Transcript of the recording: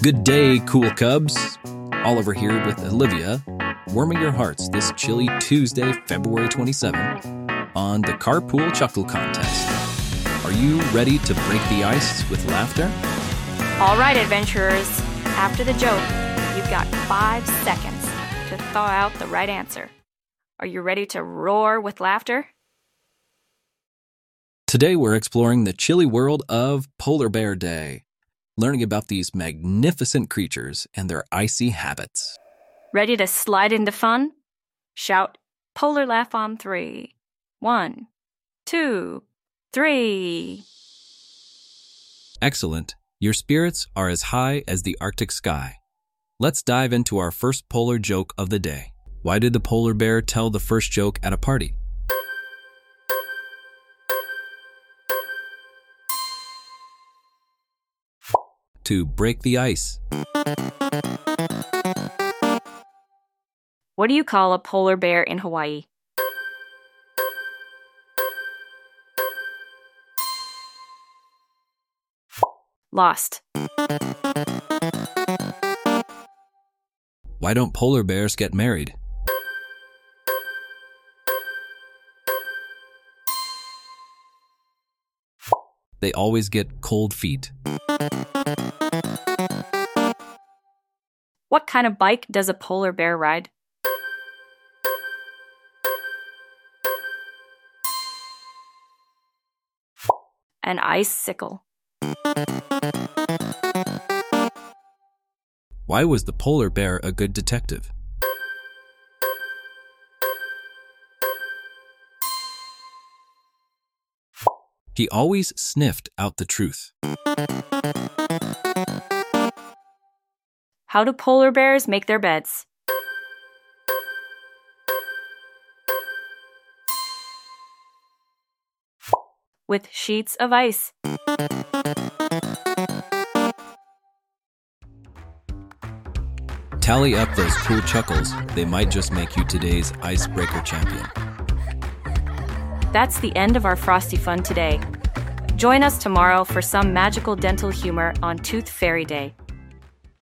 Good day, cool cubs. Oliver here with Olivia, warming your hearts this chilly Tuesday, February 27, on the Carpool Chuckle Contest. Are you ready to break the ice with laughter? All right, adventurers. After the joke, you've got five seconds to thaw out the right answer. Are you ready to roar with laughter? Today we're exploring the chilly world of Polar Bear Day, learning about these magnificent creatures and their icy habits. Ready to slide into fun? Shout polar laugh on three. One, two, three. Excellent. Your spirits are as high as the Arctic sky. Let's dive into our first polar joke of the day. Why did the polar bear tell the first joke at a party? To break the ice. What do you call a polar bear in Hawaii? Lost. Why don't polar bears get married? They always get cold feet. What kind of bike does a polar bear ride? An icicle. Why was the polar bear a good detective? He always sniffed out the truth. How do polar bears make their beds? With sheets of ice. Tally up those cool chuckles. They might just make you today's icebreaker champion. That's the end of our Frosty Fun today. Join us tomorrow for some magical dental humor on Tooth Fairy Day.